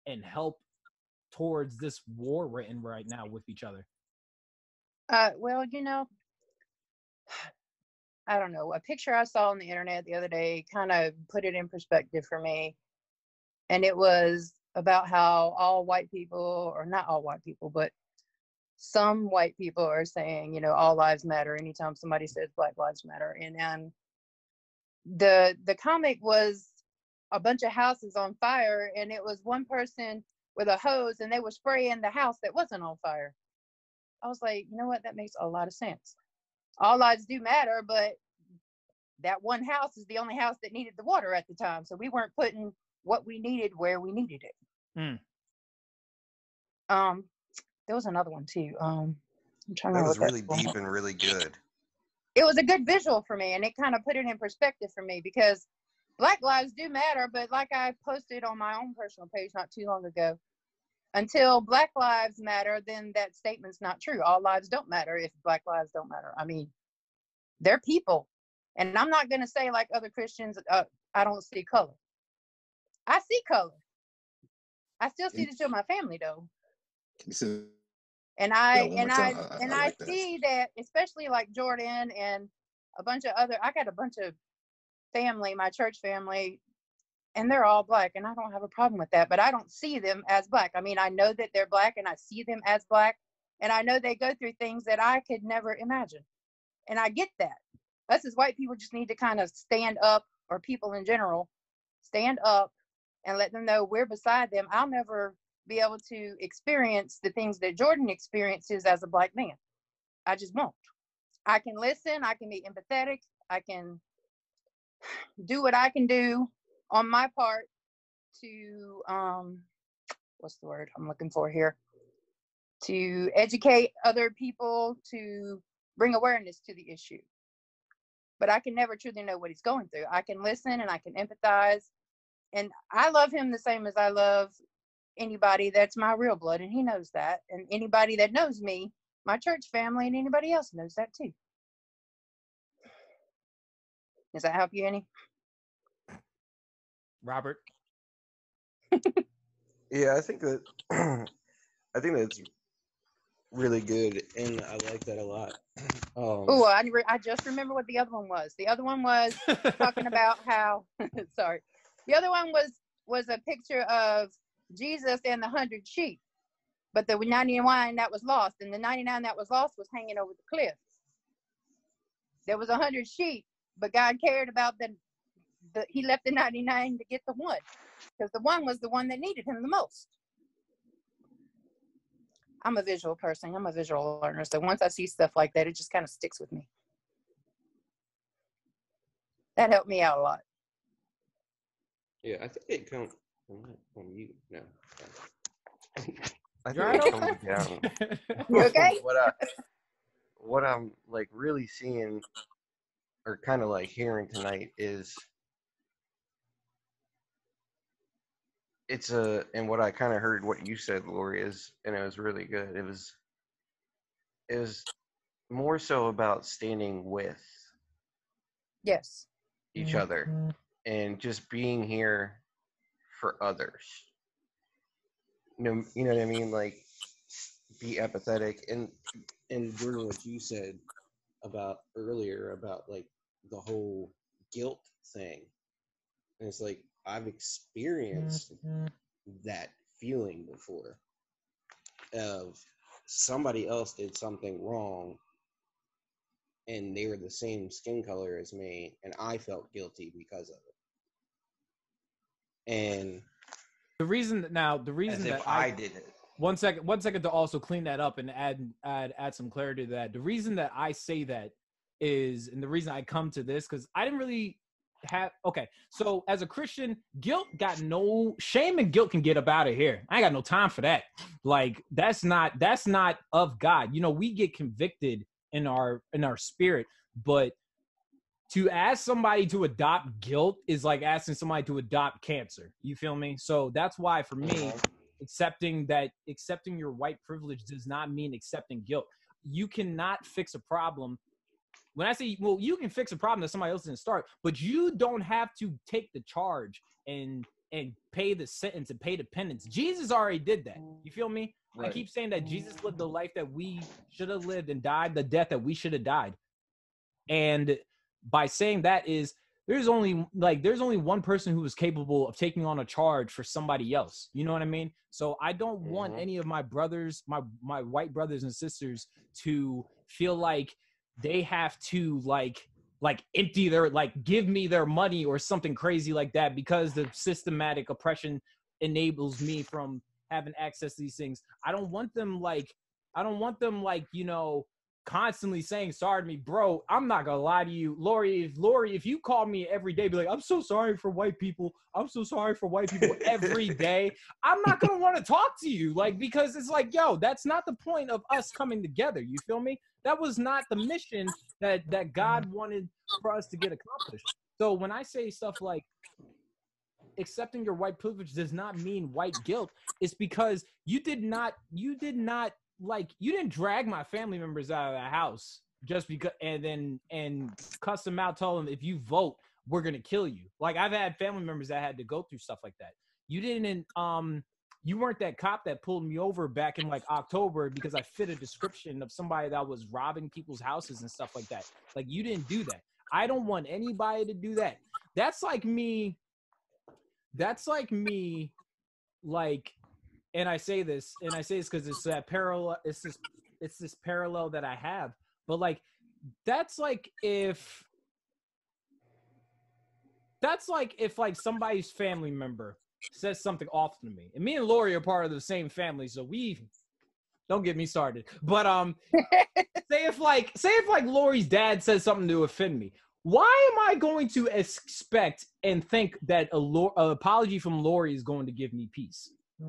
and help towards this war we're in right now with each other? Uh, well, you know, I don't know. A picture I saw on the internet the other day kind of put it in perspective for me. And it was about how all white people, or not all white people, but some white people are saying, you know, all lives matter anytime somebody says Black Lives Matter. And and the the comic was a bunch of houses on fire, and it was one person with a hose, and they were spraying the house that wasn't on fire. I was like, you know what? That makes a lot of sense. All lives do matter, but that one house is the only house that needed the water at the time. So we weren't putting what we needed where we needed it. Mm. Um, there was another one too. Um, I'm trying to That was really was. deep and really good. It was a good visual for me, and it kind of put it in perspective for me because Black lives do matter. But like I posted on my own personal page not too long ago, until Black lives matter, then that statement's not true. All lives don't matter if Black lives don't matter. I mean, they're people, and I'm not going to say like other Christians, uh, I don't see color. I see color. I still see the two of my family though Can you say and I and I? I- I and like I that. see that especially like Jordan and a bunch of other I got a bunch of family, my church family, and they're all black and I don't have a problem with that, but I don't see them as black. I mean, I know that they're black and I see them as black and I know they go through things that I could never imagine. And I get that. Us as white people just need to kind of stand up or people in general stand up and let them know we're beside them. I'll never be able to experience the things that Jordan experiences as a black man. I just won't. I can listen, I can be empathetic, I can do what I can do on my part to um what's the word I'm looking for here? To educate other people, to bring awareness to the issue. But I can never truly know what he's going through. I can listen and I can empathize. And I love him the same as I love anybody that's my real blood, and he knows that. And anybody that knows me, my church family, and anybody else knows that too. Does that help you any? Robert. Yeah, I think that I think that's really good, and I like that a lot. Um, Oh, I, re- I just remember what the other one was. The other one was talking about how sorry the other one was was a picture of jesus and the hundred sheep. But the 99 that was lost and the 99 that was lost was hanging over the cliff. There was a hundred sheep but god cared about the, the he left the 99 to get the one because the one was the one that needed him the most. I'm a visual person. I'm a visual learner. So once i see stuff like that it just kind of sticks with me. That helped me out a lot yeah, I think it comes on you. No, I think You're it comes down. You okay? what I what I'm like really seeing or kind of like hearing tonight is it's a and what I kind of heard what you said, Lori, is and it was really good. It was it was more so about standing with yes each other mm-hmm. And just being here for others. You know, you know what I mean? Like be empathetic and and Jordan, what you said about earlier about like the whole guilt thing. And it's like I've experienced mm-hmm. that feeling before of somebody else did something wrong and they were the same skin color as me and I felt guilty because of it. And the reason that now the as reason that I did it. one second one second to also clean that up and add add add some clarity to that. The reason that i say that is and the reason i come to this because i didn't really have okay so as a christian guilt got no shame and guilt can get up out of here. I ain't got no time for that. Like that's not that's not of god. You know we get convicted in our in our spirit but to ask somebody to adopt guilt is like asking somebody to adopt cancer you feel me so that's why for me accepting that accepting your white privilege does not mean accepting guilt. You cannot fix a problem. When I say, well, you can fix a problem that somebody else didn't start, but you don't have to take the charge and and pay the sentence and pay the penance. Jesus already did that. You feel me? I keep saying that Jesus lived the life that we should have lived and died the death that we should have died. And by saying that is there's only like there's only one person who is capable of taking on a charge for somebody else. You know what I mean? So I don't want Mhm. any of my brothers, my my white brothers and sisters to feel like they have to like like empty their like give me their money or something crazy like that because the systematic oppression enables me from having access to these things. I don't want them like I don't want them like, you know, constantly saying sorry to me, bro. I'm not gonna lie to you, Lori. If Lori, if you call me every day, be like, I'm so sorry for white people. I'm so sorry for white people every day. I'm not gonna want to talk to you, like because it's like, yo, that's not the point of us coming together. You feel me? That was not the mission that that God wanted for us to get accomplished. So when I say stuff like accepting your white privilege does not mean white guilt, it's because you did not you did not like you didn't drag my family members out of the house just because and then and cuss them out tell them if you vote we're gonna kill you. Like i've had family members that had to go through stuff like that. You didn't um you weren't that cop that pulled me over back in like october because i fit a description of somebody that was robbing people's houses and stuff like that. Like you didn't do that. I don't want anybody to do that. That's like me that's like me like and I say this, and I say this because it's that parallel. It's this, it's this parallel that I have. But like, that's like if, that's like if like somebody's family member says something off to me, and me and Lori are part of the same family, so we don't get me started. But um, say if like say if like Lori's dad says something to offend me, why am I going to expect and think that a, Lo- a apology from Lori is going to give me peace?